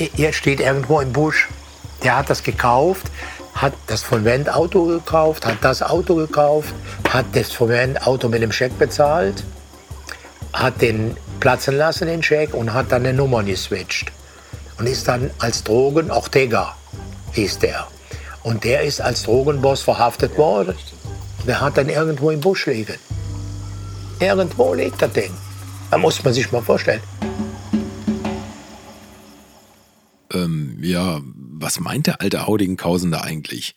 er steht irgendwo im Busch. Der hat das gekauft, hat das von Wendt Auto gekauft, hat das Auto gekauft, hat das von Wendt Auto mit dem Scheck bezahlt, hat den platzen lassen, den Scheck, und hat dann eine Nummer geswitcht. Und ist dann als Drogen, Ortega hieß der. Und der ist als Drogenboss verhaftet worden. Der hat dann irgendwo im Busch liegen. Irgendwo liegt das Ding. Da muss man sich mal vorstellen. Ähm, ja, was meint der alte Haudigenkhausen da eigentlich?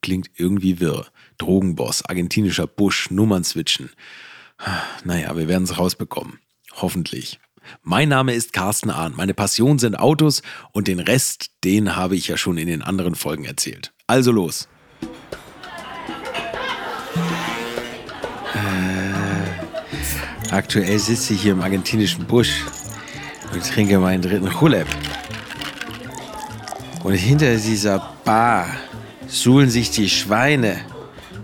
Klingt irgendwie wirr. Drogenboss, argentinischer Busch, Nummern switchen. Naja, wir werden es rausbekommen. Hoffentlich. Mein Name ist Carsten Ahn. Meine Passion sind Autos und den Rest, den habe ich ja schon in den anderen Folgen erzählt. Also los. Äh, aktuell sitze ich hier im argentinischen Busch und trinke meinen dritten Julep. Und hinter dieser Bar suhlen sich die Schweine.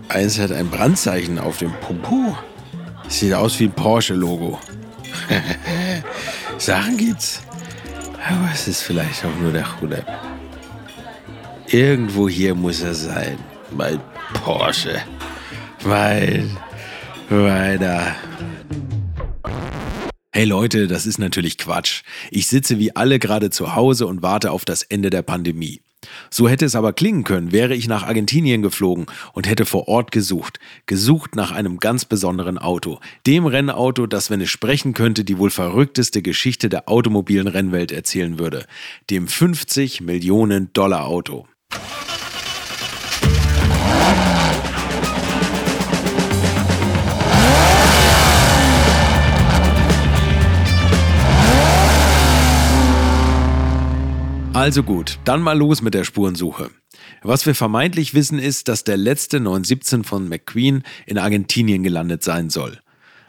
Eins hat ein Brandzeichen auf dem Popo. Sieht aus wie ein Porsche-Logo. Sachen gibt's. Aber es ist vielleicht auch nur der Chulep. Irgendwo hier muss er sein. Mein Porsche. Mein meiner Hey Leute, das ist natürlich Quatsch. Ich sitze wie alle gerade zu Hause und warte auf das Ende der Pandemie. So hätte es aber klingen können, wäre ich nach Argentinien geflogen und hätte vor Ort gesucht. Gesucht nach einem ganz besonderen Auto. Dem Rennauto, das, wenn es sprechen könnte, die wohl verrückteste Geschichte der automobilen Rennwelt erzählen würde. Dem 50 Millionen Dollar Auto. Also gut, dann mal los mit der Spurensuche. Was wir vermeintlich wissen ist, dass der letzte 917 von McQueen in Argentinien gelandet sein soll.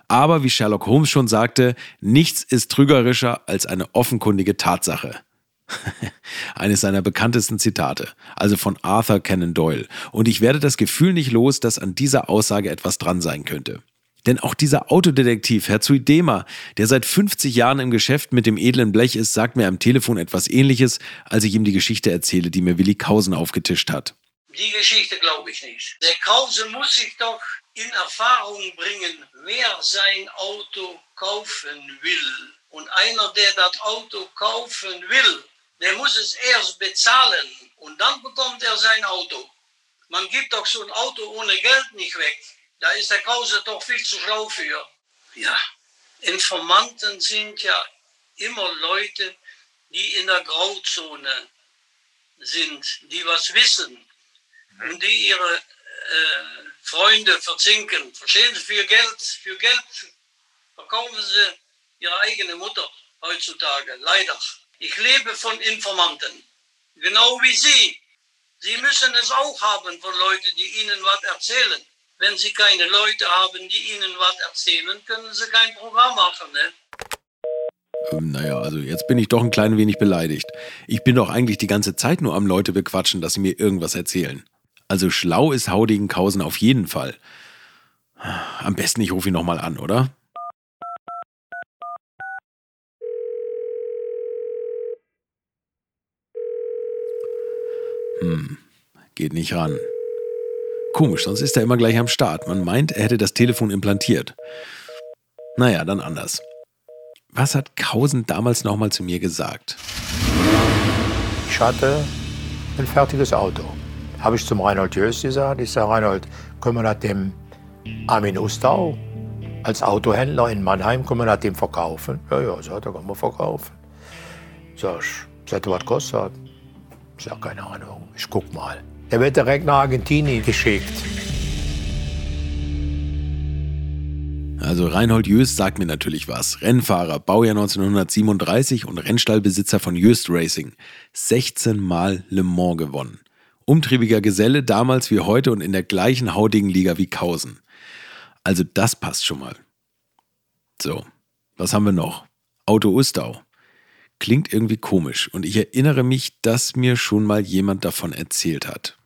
Aber wie Sherlock Holmes schon sagte, nichts ist trügerischer als eine offenkundige Tatsache. Eines seiner bekanntesten Zitate, also von Arthur Conan Doyle. Und ich werde das Gefühl nicht los, dass an dieser Aussage etwas dran sein könnte. Denn auch dieser Autodetektiv, Herr Zuidema, der seit 50 Jahren im Geschäft mit dem edlen Blech ist, sagt mir am Telefon etwas ähnliches, als ich ihm die Geschichte erzähle, die mir Willi Kausen aufgetischt hat. Die Geschichte glaube ich nicht. Der Kausen muss sich doch in Erfahrung bringen, wer sein Auto kaufen will. Und einer, der das Auto kaufen will, der muss es erst bezahlen und dann bekommt er sein Auto. Man gibt doch so ein Auto ohne Geld nicht weg. Da ist der Krause doch viel zu schlau für. Ja, Informanten sind ja immer Leute, die in der Grauzone sind, die was wissen mhm. und die ihre äh, Freunde verzinken. Verstehen Sie, für Geld, für Geld verkaufen sie ihre eigene Mutter heutzutage, leider. Ich lebe von Informanten, genau wie Sie. Sie müssen es auch haben von Leuten, die Ihnen was erzählen. Wenn Sie keine Leute haben, die Ihnen was erzählen, können Sie kein Programm machen, ne? Ähm, naja, also jetzt bin ich doch ein klein wenig beleidigt. Ich bin doch eigentlich die ganze Zeit nur am Leute bequatschen, dass sie mir irgendwas erzählen. Also schlau ist Haudigenkausen auf jeden Fall. Am besten ich rufe ihn nochmal an, oder? Hm, geht nicht ran. Komisch, sonst ist er immer gleich am Start. Man meint, er hätte das Telefon implantiert. Naja, dann anders. Was hat Kausen damals nochmal zu mir gesagt? Ich hatte ein fertiges Auto. Habe ich zum Reinhold Jöst gesagt. Ich sage, Reinhold, können wir das dem Armin Ustau als Autohändler in Mannheim, können wir das dem verkaufen? Ja, ja, sagt er, kann man verkaufen. Sag ich, er, was kostet? Ich sage, keine Ahnung, ich guck mal. Er wird direkt nach Argentinien geschickt. Also Reinhold Jöst sagt mir natürlich was. Rennfahrer, Baujahr 1937 und Rennstallbesitzer von Jöst Racing. 16 Mal Le Mans gewonnen. Umtriebiger Geselle, damals wie heute und in der gleichen hautigen Liga wie Kausen. Also das passt schon mal. So, was haben wir noch? Auto Ustau. Klingt irgendwie komisch und ich erinnere mich, dass mir schon mal jemand davon erzählt hat.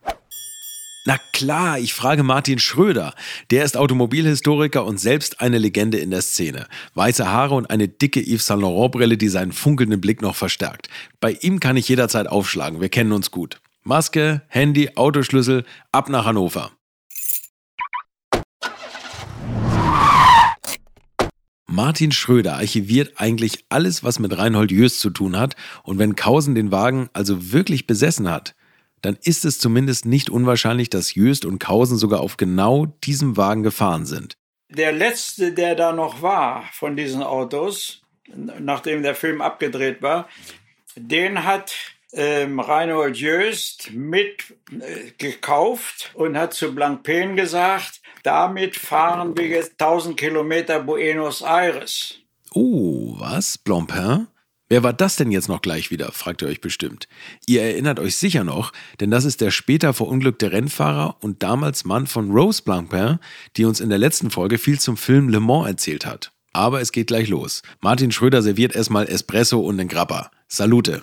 Na klar, ich frage Martin Schröder. Der ist Automobilhistoriker und selbst eine Legende in der Szene. Weiße Haare und eine dicke Yves Saint Laurent Brille, die seinen funkelnden Blick noch verstärkt. Bei ihm kann ich jederzeit aufschlagen, wir kennen uns gut. Maske, Handy, Autoschlüssel, ab nach Hannover. Martin Schröder archiviert eigentlich alles, was mit Reinhold Jöst zu tun hat. Und wenn Kausen den Wagen also wirklich besessen hat, dann ist es zumindest nicht unwahrscheinlich, dass Jöst und Kausen sogar auf genau diesem Wagen gefahren sind. Der letzte, der da noch war von diesen Autos, nachdem der Film abgedreht war, den hat ähm, Reinhold Jöst mit äh, und hat zu Blancpain gesagt, damit fahren wir jetzt 1000 Kilometer Buenos Aires. Oh, was? Blancpain? Wer war das denn jetzt noch gleich wieder, fragt ihr euch bestimmt. Ihr erinnert euch sicher noch, denn das ist der später verunglückte Rennfahrer und damals Mann von Rose Blancpain, die uns in der letzten Folge viel zum Film Le Mans erzählt hat. Aber es geht gleich los. Martin Schröder serviert erstmal Espresso und den Grappa. Salute!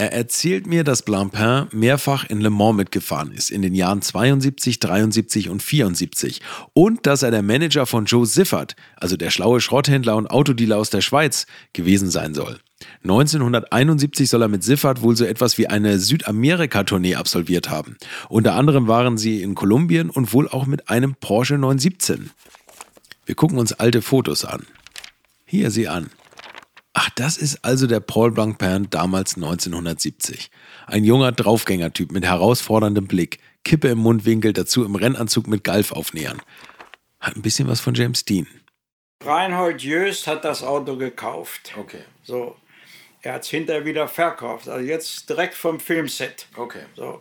Er erzählt mir, dass Blancpain mehrfach in Le Mans mitgefahren ist, in den Jahren 72, 73 und 74. Und dass er der Manager von Joe Siffert, also der schlaue Schrotthändler und Autodealer aus der Schweiz, gewesen sein soll. 1971 soll er mit Siffert wohl so etwas wie eine Südamerika-Tournee absolviert haben. Unter anderem waren sie in Kolumbien und wohl auch mit einem Porsche 917. Wir gucken uns alte Fotos an. Hier sie an. Ach, das ist also der Paul Blancpain damals 1970. Ein junger Draufgängertyp mit herausforderndem Blick, Kippe im Mundwinkel, dazu im Rennanzug mit Galfaufnähern. Hat ein bisschen was von James Dean. Reinhold Jöst hat das Auto gekauft. Okay. So. Er hat es hinterher wieder verkauft. Also jetzt direkt vom Filmset. Okay. So.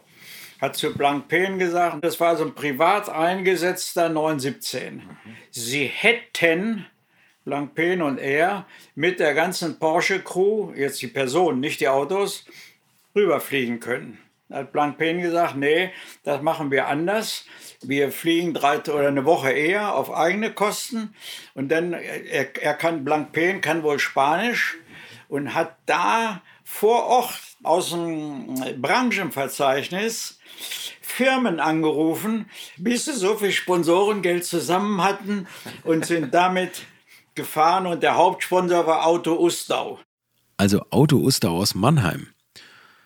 Hat zu Blancpain gesagt, das war so ein privat eingesetzter 917. Mhm. Sie hätten Blancpain und er mit der ganzen Porsche-Crew, jetzt die Personen, nicht die Autos, rüberfliegen können. Da hat Blancpain gesagt, nee, das machen wir anders. Wir fliegen drei oder eine Woche eher auf eigene Kosten. Und dann, er, er kann, Blancpain kann wohl Spanisch und hat da vor Ort aus dem Branchenverzeichnis Firmen angerufen, bis sie so viel Sponsorengeld zusammen hatten und sind damit gefahren und der Hauptsponsor war Auto Ustau. Also Auto Ustau aus Mannheim.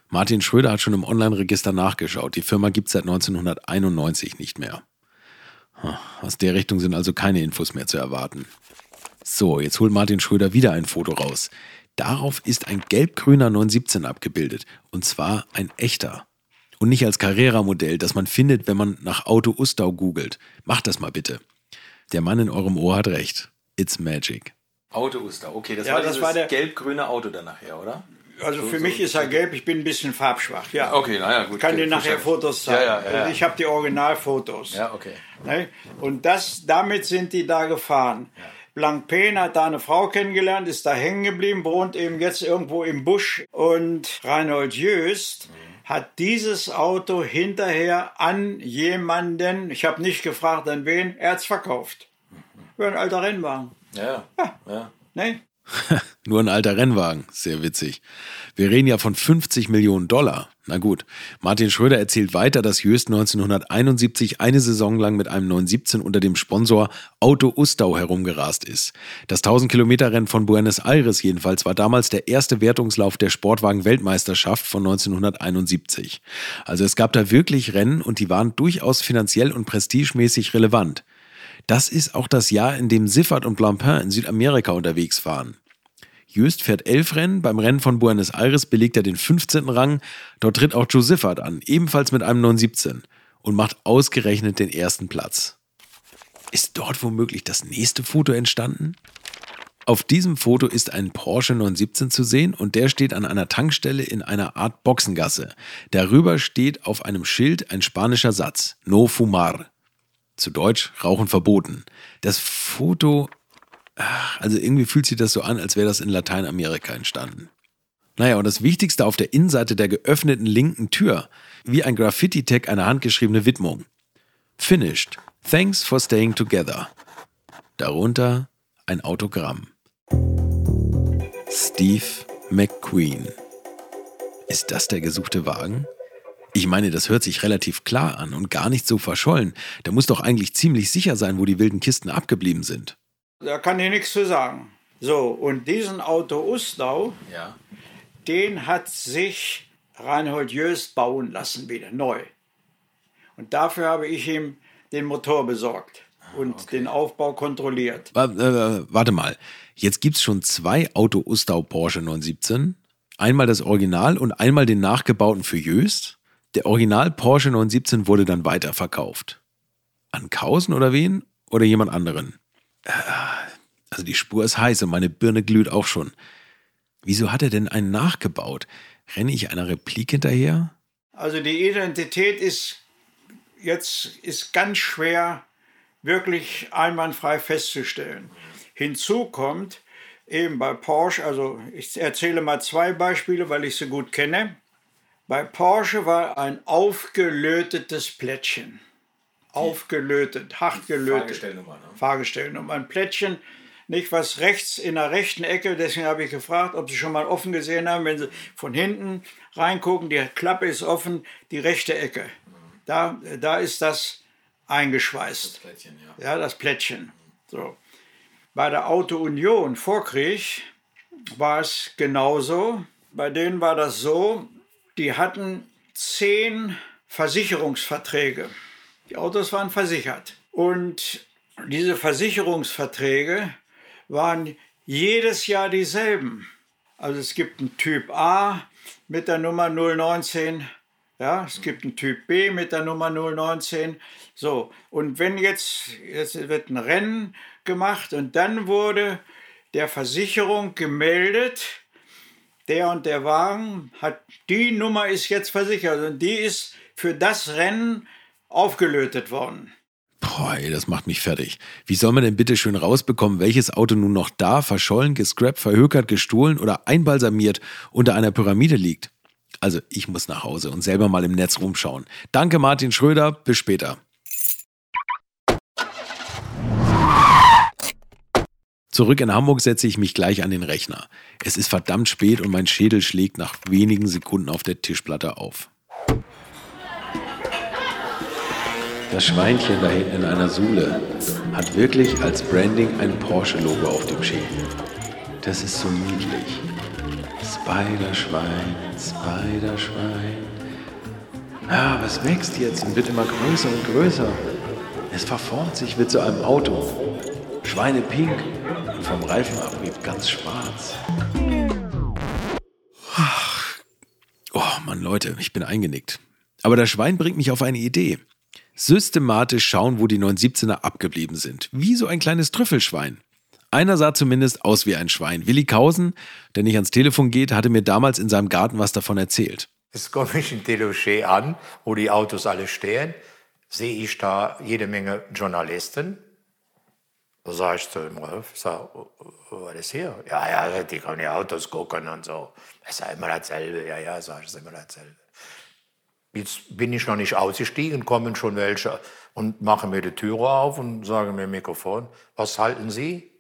Martin Schröder hat schon im Online-Register nachgeschaut. Die Firma gibt es seit 1991 nicht mehr. Aus der Richtung sind also keine Infos mehr zu erwarten. So, jetzt holt Martin Schröder wieder ein Foto raus. Darauf ist ein gelb-grüner 917 abgebildet. Und zwar ein echter. Und nicht als Carrera-Modell, das man findet, wenn man nach Auto Ustau googelt. Macht das mal bitte. Der Mann in eurem Ohr hat recht. It's Magic. Auto-Uster, okay, das Ja, war das dieses war der- gelb-grüne Auto dann nachher, oder? Also So- für so- mich ist er gelb, ich bin ein bisschen farbschwach. Ja. Okay, naja, gut. Ich kann dir nachher. Fotos zeigen. Ja, ja, ja, ja. Ich habe die Originalfotos. Ja, okay. Ne? Und das, damit sind die da gefahren. Blancpain hat da eine Frau kennengelernt, ist da hängen geblieben, wohnt eben jetzt irgendwo im Busch. Und Reinhold Jöst hat dieses Auto hinterher an jemanden, ich habe nicht gefragt an wen, er hat's verkauft. Für ein alter Rennwagen. Ja, ja. ja. Ne? Nur ein alter Rennwagen. Sehr witzig. Wir reden ja von 50 Millionen Dollar. Na gut. Martin Schröder erzählt weiter, dass Jöst 1971 eine Saison lang mit einem 917 unter dem Sponsor Auto Ustau herumgerast ist. Das 1000 Kilometer Rennen von Buenos Aires jedenfalls war damals der erste Wertungslauf der Sportwagen-Weltmeisterschaft von 1971. Also es gab da wirklich Rennen und die waren durchaus finanziell und prestigemäßig relevant. Das ist auch das Jahr, in dem Siffert und Blancpain in Südamerika unterwegs waren. Jöst fährt elf Rennen, beim Rennen von Buenos Aires belegt er den 15. Rang, dort tritt auch Joe Siffert an, ebenfalls mit einem 917 und macht ausgerechnet den ersten Platz. Ist dort womöglich das nächste Foto entstanden? Auf diesem Foto ist ein Porsche 917 zu sehen und der steht an einer Tankstelle in einer Art Boxengasse. Darüber steht auf einem Schild ein spanischer Satz: No fumar. Zu Deutsch Rauchen verboten. Das Foto, also irgendwie fühlt sich das so an, als wäre das in Lateinamerika entstanden. Naja, und das Wichtigste auf der Innenseite der geöffneten linken Tür, wie ein Graffiti-Tag eine handgeschriebene Widmung. Finished. Thanks for staying together. Darunter ein Autogramm. Steve McQueen. Ist das der gesuchte Wagen? Ich meine, das hört sich relativ klar an und gar nicht so verschollen. Der muss doch eigentlich ziemlich sicher sein, wo die wilden Kisten abgeblieben sind. Da kann ich nichts zu sagen. So, und diesen Auto Ustau, Ja. den hat sich Reinhold Jöst bauen lassen wieder, neu. Und dafür habe ich ihm den Motor besorgt und den Aufbau kontrolliert. Wa- äh, warte mal, jetzt gibt's schon zwei Auto Ustau Porsche 917. Einmal das Original und einmal den nachgebauten für Jöst. Der Original Porsche 917 wurde dann weiterverkauft. An Kausen oder wen? Oder jemand anderen? Äh, Also die Spur ist heiß und meine Birne glüht auch schon. Wieso hat er denn einen nachgebaut? Renne ich einer Replik hinterher? Also die Identität ist jetzt ist ganz schwer wirklich einwandfrei festzustellen. Hinzu kommt eben bei Porsche, also ich erzähle mal zwei Beispiele, weil ich sie gut kenne. Bei Porsche war ein aufgelötetes Plättchen. Aufgelötet, hart gelötet. Fahrgestellnummer, ne? Fahrgestellnummer. Ein Plättchen, nicht was rechts in der rechten Ecke, deswegen habe ich gefragt, ob Sie schon mal offen gesehen haben, wenn Sie von hinten reingucken, die Klappe ist offen, die rechte Ecke. Da, da ist das eingeschweißt. Plättchen, ja. Ja, das Plättchen. So. Bei der Auto Union Vorkrieg war es genauso. Bei denen war das so, die hatten zehn Versicherungsverträge. Die Autos waren versichert. Und diese Versicherungsverträge waren jedes Jahr dieselben. Also es gibt einen Typ A mit der Nummer 019, ja, es gibt einen Typ B mit der Nummer 019. So, und wenn jetzt, jetzt wird ein Rennen gemacht und dann wurde der Versicherung gemeldet, der und der Wagen hat, die Nummer ist jetzt versichert und die ist für das Rennen aufgelötet worden. Boah, ey, das macht mich fertig. Wie soll man denn bitte schön rausbekommen, welches Auto nun noch da, verschollen, gescrapt, verhökert, gestohlen oder einbalsamiert unter einer Pyramide liegt? Also, ich muss nach Hause und selber mal im Netz rumschauen. Danke, Martin Schröder. Bis später. Zurück in Hamburg setze ich mich gleich an den Rechner. Es ist verdammt spät und mein Schädel schlägt nach wenigen Sekunden auf der Tischplatte auf. Das Schweinchen da hinten in einer Sule hat wirklich als Branding ein Porsche-Logo auf dem Schädel. Das ist so niedlich. Spiderschwein, Spiderschwein. Ah, was wächst jetzt und wird immer größer und größer. Es verformt sich, wird zu einem Auto. Schweine pink vom Reifenabrieb ganz schwarz. Ach. Oh Mann, Leute, ich bin eingenickt. Aber das Schwein bringt mich auf eine Idee. Systematisch schauen, wo die 917er abgeblieben sind. Wie so ein kleines Trüffelschwein. Einer sah zumindest aus wie ein Schwein. Willi Kausen, der nicht ans Telefon geht, hatte mir damals in seinem Garten was davon erzählt. Jetzt komme ich in Deloché an, wo die Autos alle stehen, sehe ich da jede Menge Journalisten. Da sage ich zu dem Rolf, ich sag, was ist hier? Ja, ja, die können die Autos gucken und so. Das ist immer dasselbe. Ja, ja, sag ich, das ist immer dasselbe. Jetzt bin ich noch nicht ausgestiegen, kommen schon welche und machen mir die Türe auf und sagen mir Mikrofon, was halten Sie?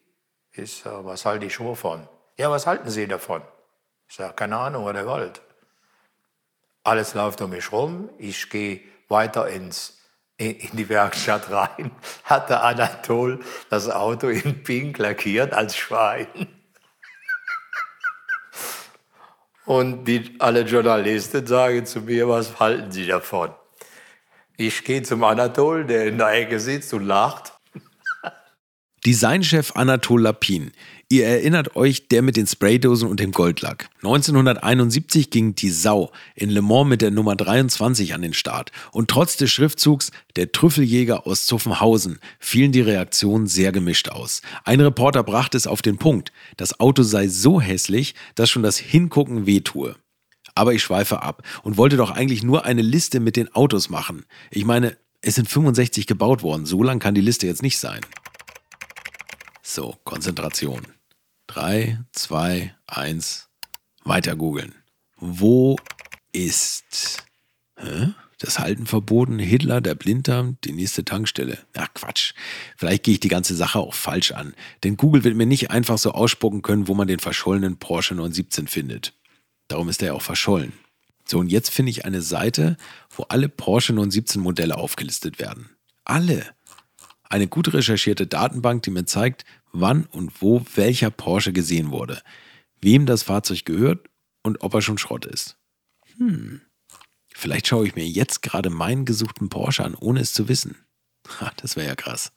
Ich sag, was halte ich wovon? Ja, was halten Sie davon? Ich sage, keine Ahnung, was ihr wollt. Alles läuft um mich rum. Ich gehe weiter ins, in in die Werkstatt rein. Hatte Anatol das Auto in Pink lackiert als Schwein. Und die, alle Journalisten sagen zu mir, was halten Sie davon? Ich gehe zum Anatol, der in der Ecke sitzt und lacht. Designchef Anatol Lapin. Ihr erinnert euch, der mit den Spraydosen und dem Goldlack. 1971 ging die Sau in Le Mans mit der Nummer 23 an den Start. Und trotz des Schriftzugs der Trüffeljäger aus Zuffenhausen fielen die Reaktionen sehr gemischt aus. Ein Reporter brachte es auf den Punkt. Das Auto sei so hässlich, dass schon das Hingucken wehtue. Aber ich schweife ab und wollte doch eigentlich nur eine Liste mit den Autos machen. Ich meine, es sind 65 gebaut worden. So lang kann die Liste jetzt nicht sein. So, Konzentration. 3, 2, 1. Weiter googeln. Wo ist hä? das Halten verboten? Hitler, der Blinddarm, die nächste Tankstelle. Ach Quatsch. Vielleicht gehe ich die ganze Sache auch falsch an. Denn Google wird mir nicht einfach so ausspucken können, wo man den verschollenen Porsche 917 findet. Darum ist er auch verschollen. So, und jetzt finde ich eine Seite, wo alle Porsche 917 Modelle aufgelistet werden. Alle. Eine gut recherchierte Datenbank, die mir zeigt, wann und wo welcher Porsche gesehen wurde, wem das Fahrzeug gehört und ob er schon Schrott ist. Hm. Vielleicht schaue ich mir jetzt gerade meinen gesuchten Porsche an, ohne es zu wissen. Ha, das wäre ja krass.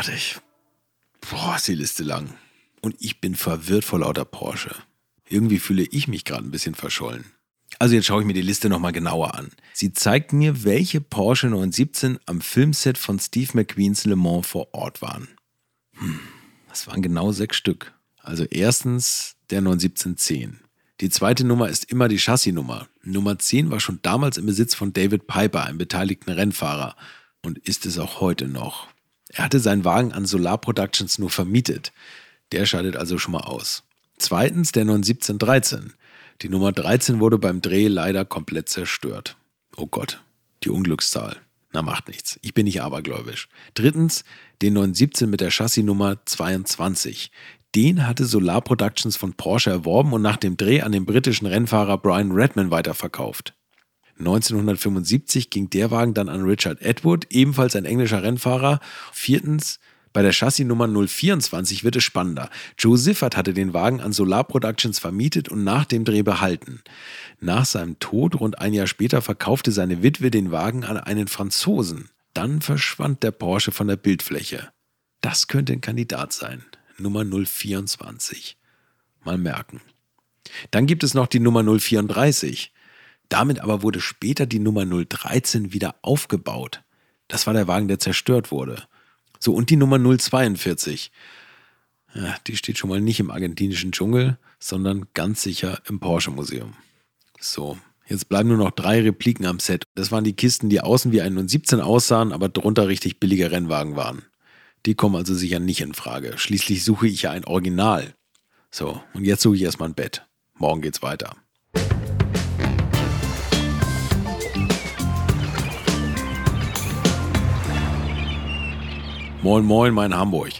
Oh, fertig. Boah, ist die Liste lang. Und ich bin verwirrt vor lauter Porsche. Irgendwie fühle ich mich gerade ein bisschen verschollen. Also jetzt schaue ich mir die Liste nochmal genauer an. Sie zeigt mir, welche Porsche 917 am Filmset von Steve McQueens Le Mans vor Ort waren. Hm, das waren genau sechs Stück. Also erstens der 91710. Die zweite Nummer ist immer die Chassisnummer. Nummer 10 war schon damals im Besitz von David Piper, einem beteiligten Rennfahrer. Und ist es auch heute noch. Er hatte seinen Wagen an Solar Productions nur vermietet. Der scheidet also schon mal aus. Zweitens der 91713. Die Nummer 13 wurde beim Dreh leider komplett zerstört. Oh Gott, die Unglückszahl. Na, macht nichts. Ich bin nicht abergläubisch. Drittens, den 917 mit der Chassisnummer 22. Den hatte Solar Productions von Porsche erworben und nach dem Dreh an den britischen Rennfahrer Brian Redman weiterverkauft. 1975 ging der Wagen dann an Richard Edward, ebenfalls ein englischer Rennfahrer. Viertens, bei der Chassisnummer 024 wird es spannender. Joe Siffert hatte den Wagen an Solar Productions vermietet und nach dem Dreh behalten. Nach seinem Tod rund ein Jahr später verkaufte seine Witwe den Wagen an einen Franzosen. Dann verschwand der Porsche von der Bildfläche. Das könnte ein Kandidat sein. Nummer 024. Mal merken. Dann gibt es noch die Nummer 034. Damit aber wurde später die Nummer 013 wieder aufgebaut. Das war der Wagen, der zerstört wurde. So, und die Nummer 042. Ja, die steht schon mal nicht im argentinischen Dschungel, sondern ganz sicher im Porsche Museum. So, jetzt bleiben nur noch drei Repliken am Set. Das waren die Kisten, die außen wie ein 017 aussahen, aber drunter richtig billige Rennwagen waren. Die kommen also sicher nicht in Frage. Schließlich suche ich ja ein Original. So, und jetzt suche ich erstmal ein Bett. Morgen geht's weiter. Moin, moin, mein Hamburg.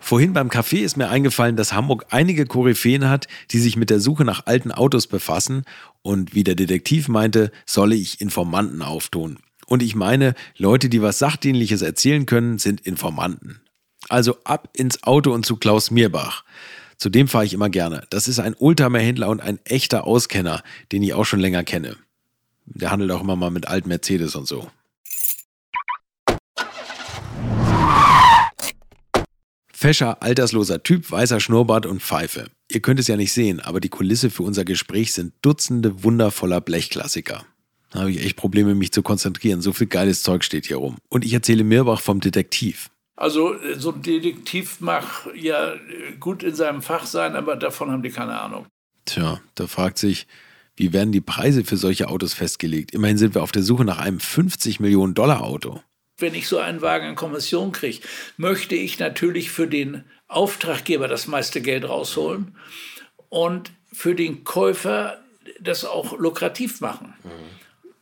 Vorhin beim Café ist mir eingefallen, dass Hamburg einige Koryphäen hat, die sich mit der Suche nach alten Autos befassen. Und wie der Detektiv meinte, solle ich Informanten auftun. Und ich meine, Leute, die was Sachdienliches erzählen können, sind Informanten. Also ab ins Auto und zu Klaus Mierbach. Zu dem fahre ich immer gerne. Das ist ein Oldtimer-Händler und ein echter Auskenner, den ich auch schon länger kenne. Der handelt auch immer mal mit alten Mercedes und so. Fescher, altersloser Typ, weißer Schnurrbart und Pfeife. Ihr könnt es ja nicht sehen, aber die Kulisse für unser Gespräch sind Dutzende wundervoller Blechklassiker. Da habe ich echt Probleme, mich zu konzentrieren. So viel geiles Zeug steht hier rum. Und ich erzähle Mirbach vom Detektiv. Also so ein Detektiv mag ja gut in seinem Fach sein, aber davon haben die keine Ahnung. Tja, da fragt sich, wie werden die Preise für solche Autos festgelegt? Immerhin sind wir auf der Suche nach einem 50 Millionen Dollar Auto wenn ich so einen Wagen in Kommission kriege, möchte ich natürlich für den Auftraggeber das meiste Geld rausholen und für den Käufer das auch lukrativ machen.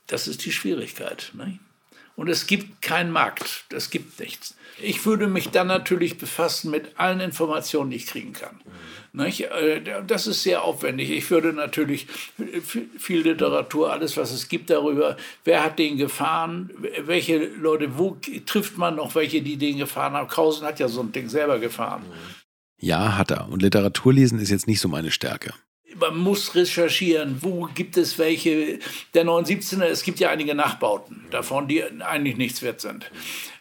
Das ist die Schwierigkeit. Ne? Und es gibt keinen Markt, es gibt nichts. Ich würde mich dann natürlich befassen mit allen Informationen, die ich kriegen kann. Äh, das ist sehr aufwendig. Ich würde natürlich viel Literatur, alles, was es gibt darüber, wer hat den gefahren, welche Leute, wo trifft man noch welche, die den gefahren haben. Krausen hat ja so ein Ding selber gefahren. Ja, hat er. Und Literaturlesen ist jetzt nicht so meine Stärke man muss recherchieren, wo gibt es welche. Der 917er, es gibt ja einige Nachbauten davon, die eigentlich nichts wert sind.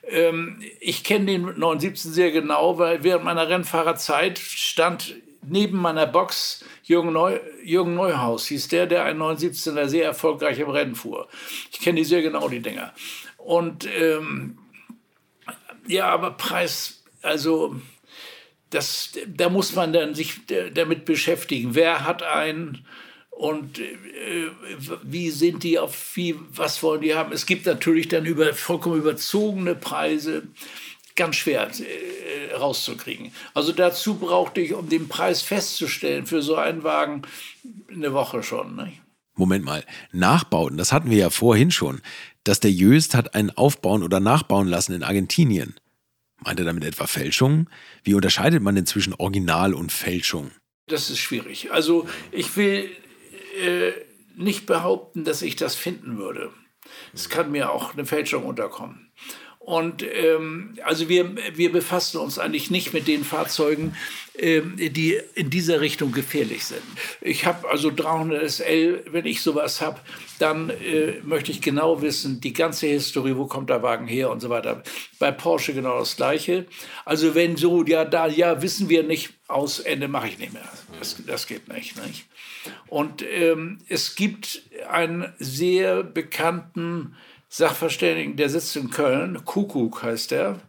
Ähm, ich kenne den 917 sehr genau, weil während meiner Rennfahrerzeit stand neben meiner Box Jürgen, Neu, Jürgen Neuhaus, hieß der, der ein 917er sehr erfolgreich im Rennen fuhr. Ich kenne die sehr genau, die Dinger. Und ähm, ja, aber Preis, also das, da muss man dann sich damit beschäftigen. Wer hat einen und äh, wie sind die auf wie was wollen die haben? Es gibt natürlich dann über vollkommen überzogene Preise ganz schwer äh, rauszukriegen. Also dazu brauchte ich, um den Preis festzustellen für so einen Wagen, eine Woche schon. Nicht? Moment mal, Nachbauten, das hatten wir ja vorhin schon. Dass der Jöst hat einen aufbauen oder nachbauen lassen in Argentinien. Meint er damit etwa Fälschung? Wie unterscheidet man denn zwischen Original und Fälschung? Das ist schwierig. Also ich will äh, nicht behaupten, dass ich das finden würde. Es kann mir auch eine Fälschung unterkommen. Und ähm, also wir, wir befassen uns eigentlich nicht mit den Fahrzeugen, ähm, die in dieser Richtung gefährlich sind. Ich habe also 300 SL, wenn ich sowas habe, dann äh, möchte ich genau wissen, die ganze Historie, wo kommt der Wagen her und so weiter. Bei Porsche genau das Gleiche. Also wenn so, ja, da, ja, wissen wir nicht, aus Ende mache ich nicht mehr. Das, das geht nicht. nicht? Und ähm, es gibt einen sehr bekannten Sachverständigen, der sitzt in Köln, Kuckuck heißt er.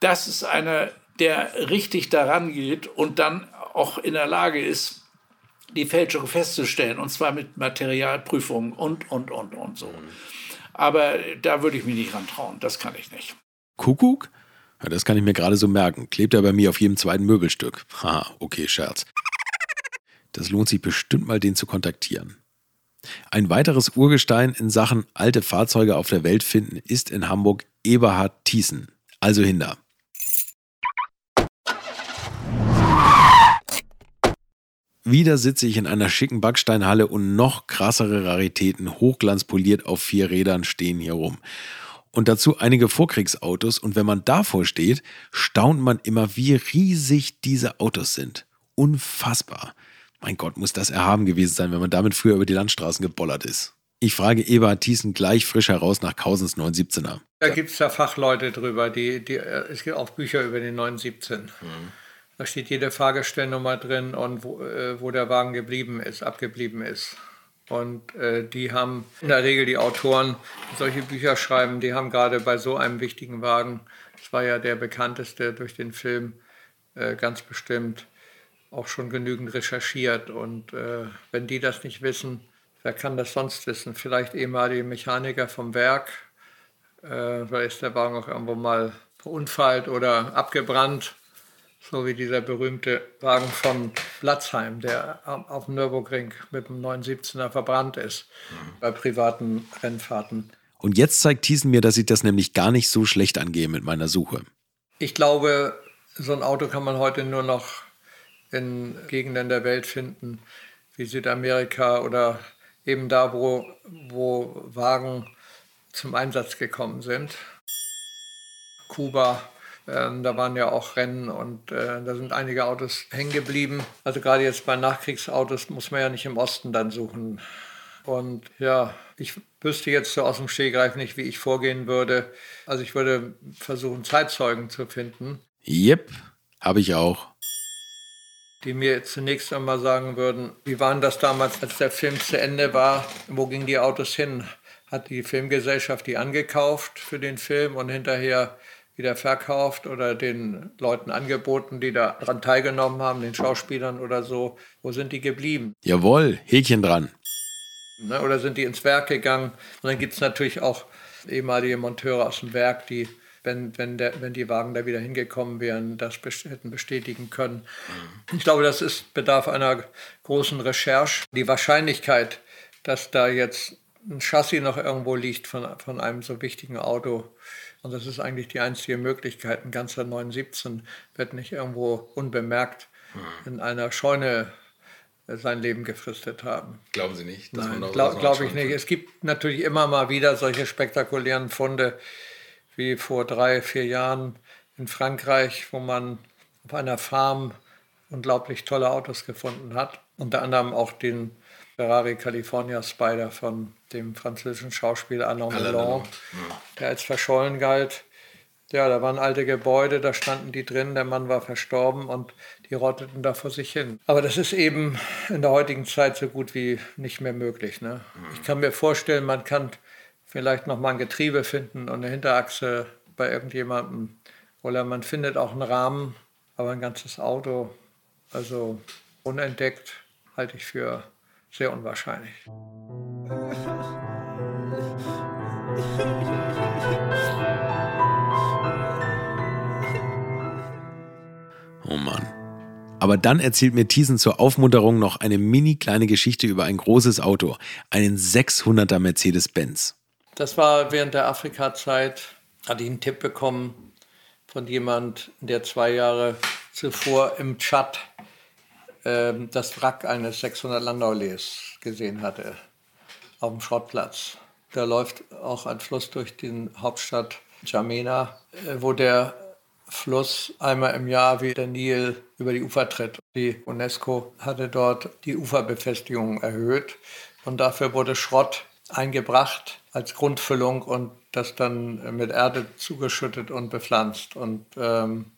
Das ist einer, der richtig daran geht und dann auch in der Lage ist, die Fälschung festzustellen, und zwar mit Materialprüfungen und, und, und, und so. Aber da würde ich mich nicht rantrauen, das kann ich nicht. Kuckuck? Ja, das kann ich mir gerade so merken. Klebt er bei mir auf jedem zweiten Möbelstück. Haha, okay, Scherz. Das lohnt sich bestimmt mal, den zu kontaktieren. Ein weiteres Urgestein in Sachen alte Fahrzeuge auf der Welt finden ist in Hamburg Eberhard Thiessen, also Hinder. Wieder sitze ich in einer schicken Backsteinhalle und noch krassere Raritäten, hochglanzpoliert auf vier Rädern, stehen hier rum. Und dazu einige Vorkriegsautos und wenn man davor steht, staunt man immer, wie riesig diese Autos sind. Unfassbar. Mein Gott, muss das erhaben gewesen sein, wenn man damit früher über die Landstraßen gebollert ist. Ich frage Eberhard Thiessen gleich frisch heraus nach Kausens 917er. Da gibt es ja Fachleute drüber, die, die, es gibt auch Bücher über den 917. Mhm. Da steht jede Fahrgestellnummer drin und wo, äh, wo der Wagen geblieben ist, abgeblieben ist. Und äh, die haben in der Regel die Autoren, die solche Bücher schreiben, die haben gerade bei so einem wichtigen Wagen, das war ja der bekannteste durch den Film, äh, ganz bestimmt, auch schon genügend recherchiert. Und äh, wenn die das nicht wissen, wer kann das sonst wissen? Vielleicht ehemalige Mechaniker vom Werk. Äh, vielleicht ist der Wagen auch irgendwo mal verunfallt oder abgebrannt. So wie dieser berühmte Wagen von Platzheim, der auf dem Nürburgring mit dem 917er verbrannt ist, mhm. bei privaten Rennfahrten. Und jetzt zeigt Thiessen mir, dass ich das nämlich gar nicht so schlecht angehe mit meiner Suche. Ich glaube, so ein Auto kann man heute nur noch in Gegenden der Welt finden, wie Südamerika oder eben da, wo, wo Wagen zum Einsatz gekommen sind. Kuba, äh, da waren ja auch Rennen und äh, da sind einige Autos hängen geblieben. Also gerade jetzt bei Nachkriegsautos muss man ja nicht im Osten dann suchen. Und ja, ich wüsste jetzt so aus dem Stehgreif nicht, wie ich vorgehen würde. Also ich würde versuchen, Zeitzeugen zu finden. Jep, habe ich auch die mir zunächst einmal sagen würden, wie war das damals, als der Film zu Ende war? Wo gingen die Autos hin? Hat die Filmgesellschaft die angekauft für den Film und hinterher wieder verkauft oder den Leuten angeboten, die daran teilgenommen haben, den Schauspielern oder so? Wo sind die geblieben? Jawohl, Häkchen dran. Ne, oder sind die ins Werk gegangen? Und dann gibt es natürlich auch ehemalige Monteure aus dem Werk, die wenn, wenn, der, wenn die Wagen da wieder hingekommen wären, das hätten bestätigen können. Ich glaube, das ist Bedarf einer großen Recherche. Die Wahrscheinlichkeit, dass da jetzt ein Chassis noch irgendwo liegt von, von einem so wichtigen Auto, und das ist eigentlich die einzige Möglichkeit, ein ganzer 917 wird nicht irgendwo unbemerkt in einer Scheune sein Leben gefristet haben. Glauben Sie nicht? Nein, glaube glaub ich nicht. Es gibt natürlich immer mal wieder solche spektakulären Funde, wie vor drei, vier Jahren in Frankreich, wo man auf einer Farm unglaublich tolle Autos gefunden hat. Unter anderem auch den Ferrari California Spider von dem französischen Schauspieler Alain Delon, der als verschollen galt. Ja, da waren alte Gebäude, da standen die drin, der Mann war verstorben und die rotteten da vor sich hin. Aber das ist eben in der heutigen Zeit so gut wie nicht mehr möglich. Ne? Ich kann mir vorstellen, man kann vielleicht noch mal ein Getriebe finden und eine Hinterachse bei irgendjemandem. Oder man findet auch einen Rahmen, aber ein ganzes Auto, also unentdeckt, halte ich für sehr unwahrscheinlich. Oh Mann. Aber dann erzählt mir Thiessen zur Aufmunterung noch eine mini kleine Geschichte über ein großes Auto, einen 600er Mercedes-Benz. Das war während der Afrika-Zeit, hatte ich einen Tipp bekommen von jemand, der zwei Jahre zuvor im Tschad äh, das Wrack eines 600 Landaules gesehen hatte, auf dem Schrottplatz. Da läuft auch ein Fluss durch die Hauptstadt Jamena, äh, wo der Fluss einmal im Jahr wie der Nil über die Ufer tritt. Die UNESCO hatte dort die Uferbefestigung erhöht und dafür wurde Schrott eingebracht als Grundfüllung und das dann mit Erde zugeschüttet und bepflanzt. Und ähm,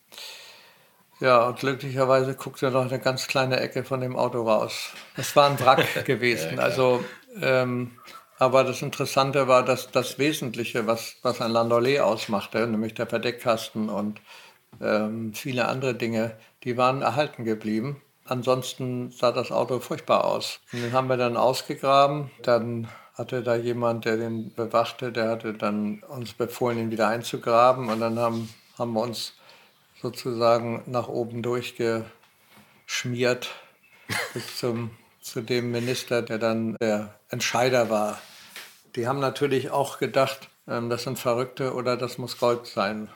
ja, und glücklicherweise guckte noch eine ganz kleine Ecke von dem Auto raus. Es war ein Wrack gewesen. Also, ähm, aber das Interessante war, dass das Wesentliche, was, was ein Landaulet ausmachte, nämlich der Verdeckkasten und ähm, viele andere Dinge, die waren erhalten geblieben. Ansonsten sah das Auto furchtbar aus. Und den haben wir dann ausgegraben. Dann hatte da jemand, der den bewachte, der hatte dann uns befohlen, ihn wieder einzugraben. Und dann haben, haben wir uns sozusagen nach oben durchgeschmiert bis zum, zu dem Minister, der dann der Entscheider war. Die haben natürlich auch gedacht, ähm, das sind Verrückte oder das muss Gold sein.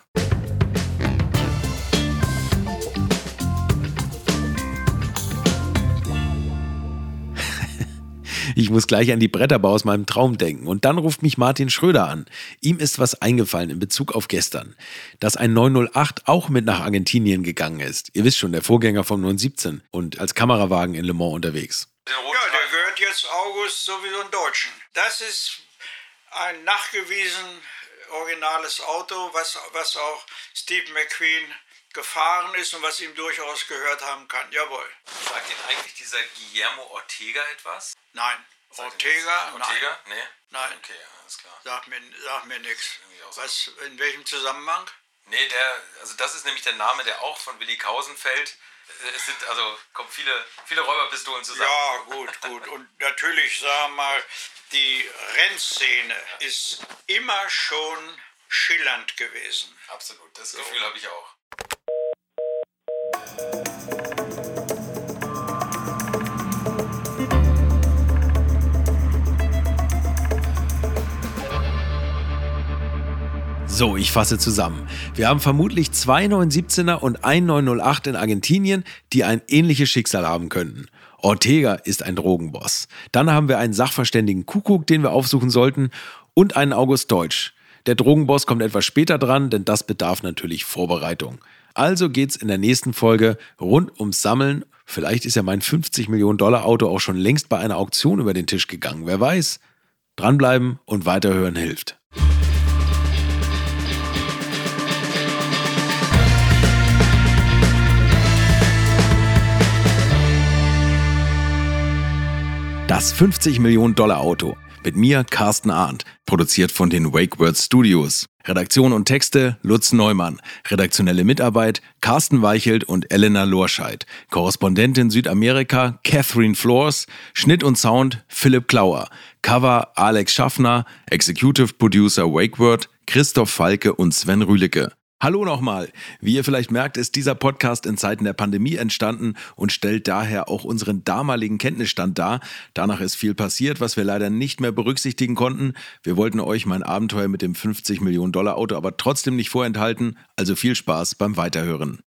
Ich muss gleich an die Bretterbau aus meinem Traum denken. Und dann ruft mich Martin Schröder an. Ihm ist was eingefallen in Bezug auf gestern. Dass ein 908 auch mit nach Argentinien gegangen ist. Ihr wisst schon, der Vorgänger vom 917 und als Kamerawagen in Le Mans unterwegs. Ja, der gehört jetzt August sowieso in Deutschen. Das ist ein nachgewiesen originales Auto, was, was auch Steve McQueen gefahren ist und was ihm durchaus gehört haben kann. Jawohl. Sagt Ihnen eigentlich dieser Guillermo Ortega etwas? Nein. Ortega? Ortega? Nein. Nee? Nein. Okay, alles klar. Sagt mir, sagt mir nichts. Was, in welchem Zusammenhang? Nee, der, also das ist nämlich der Name, der auch von Willi Kausen fällt. Es sind, also kommen viele, viele Räuberpistolen zusammen. Ja, gut, gut. Und natürlich, sagen wir mal, die Rennszene ist immer schon schillernd gewesen. Absolut, das Gefühl habe ich auch. So, ich fasse zusammen. Wir haben vermutlich zwei 917er und ein 908 in Argentinien, die ein ähnliches Schicksal haben könnten. Ortega ist ein Drogenboss. Dann haben wir einen Sachverständigen Kuckuck, den wir aufsuchen sollten, und einen August Deutsch. Der Drogenboss kommt etwas später dran, denn das bedarf natürlich Vorbereitung. Also geht's in der nächsten Folge rund ums Sammeln. Vielleicht ist ja mein 50 Millionen Dollar Auto auch schon längst bei einer Auktion über den Tisch gegangen. Wer weiß? Dranbleiben und weiterhören hilft. Das 50 Millionen Dollar Auto. Mit mir, Carsten Arndt. Produziert von den Wake Words Studios. Redaktion und Texte Lutz Neumann. Redaktionelle Mitarbeit Carsten Weichelt und Elena Lorscheid. Korrespondentin Südamerika Catherine Flores. Schnitt und Sound Philipp Klauer. Cover Alex Schaffner. Executive Producer Wakeword Christoph Falke und Sven Rühlicke. Hallo nochmal. Wie ihr vielleicht merkt, ist dieser Podcast in Zeiten der Pandemie entstanden und stellt daher auch unseren damaligen Kenntnisstand dar. Danach ist viel passiert, was wir leider nicht mehr berücksichtigen konnten. Wir wollten euch mein Abenteuer mit dem 50 Millionen Dollar Auto aber trotzdem nicht vorenthalten. Also viel Spaß beim Weiterhören.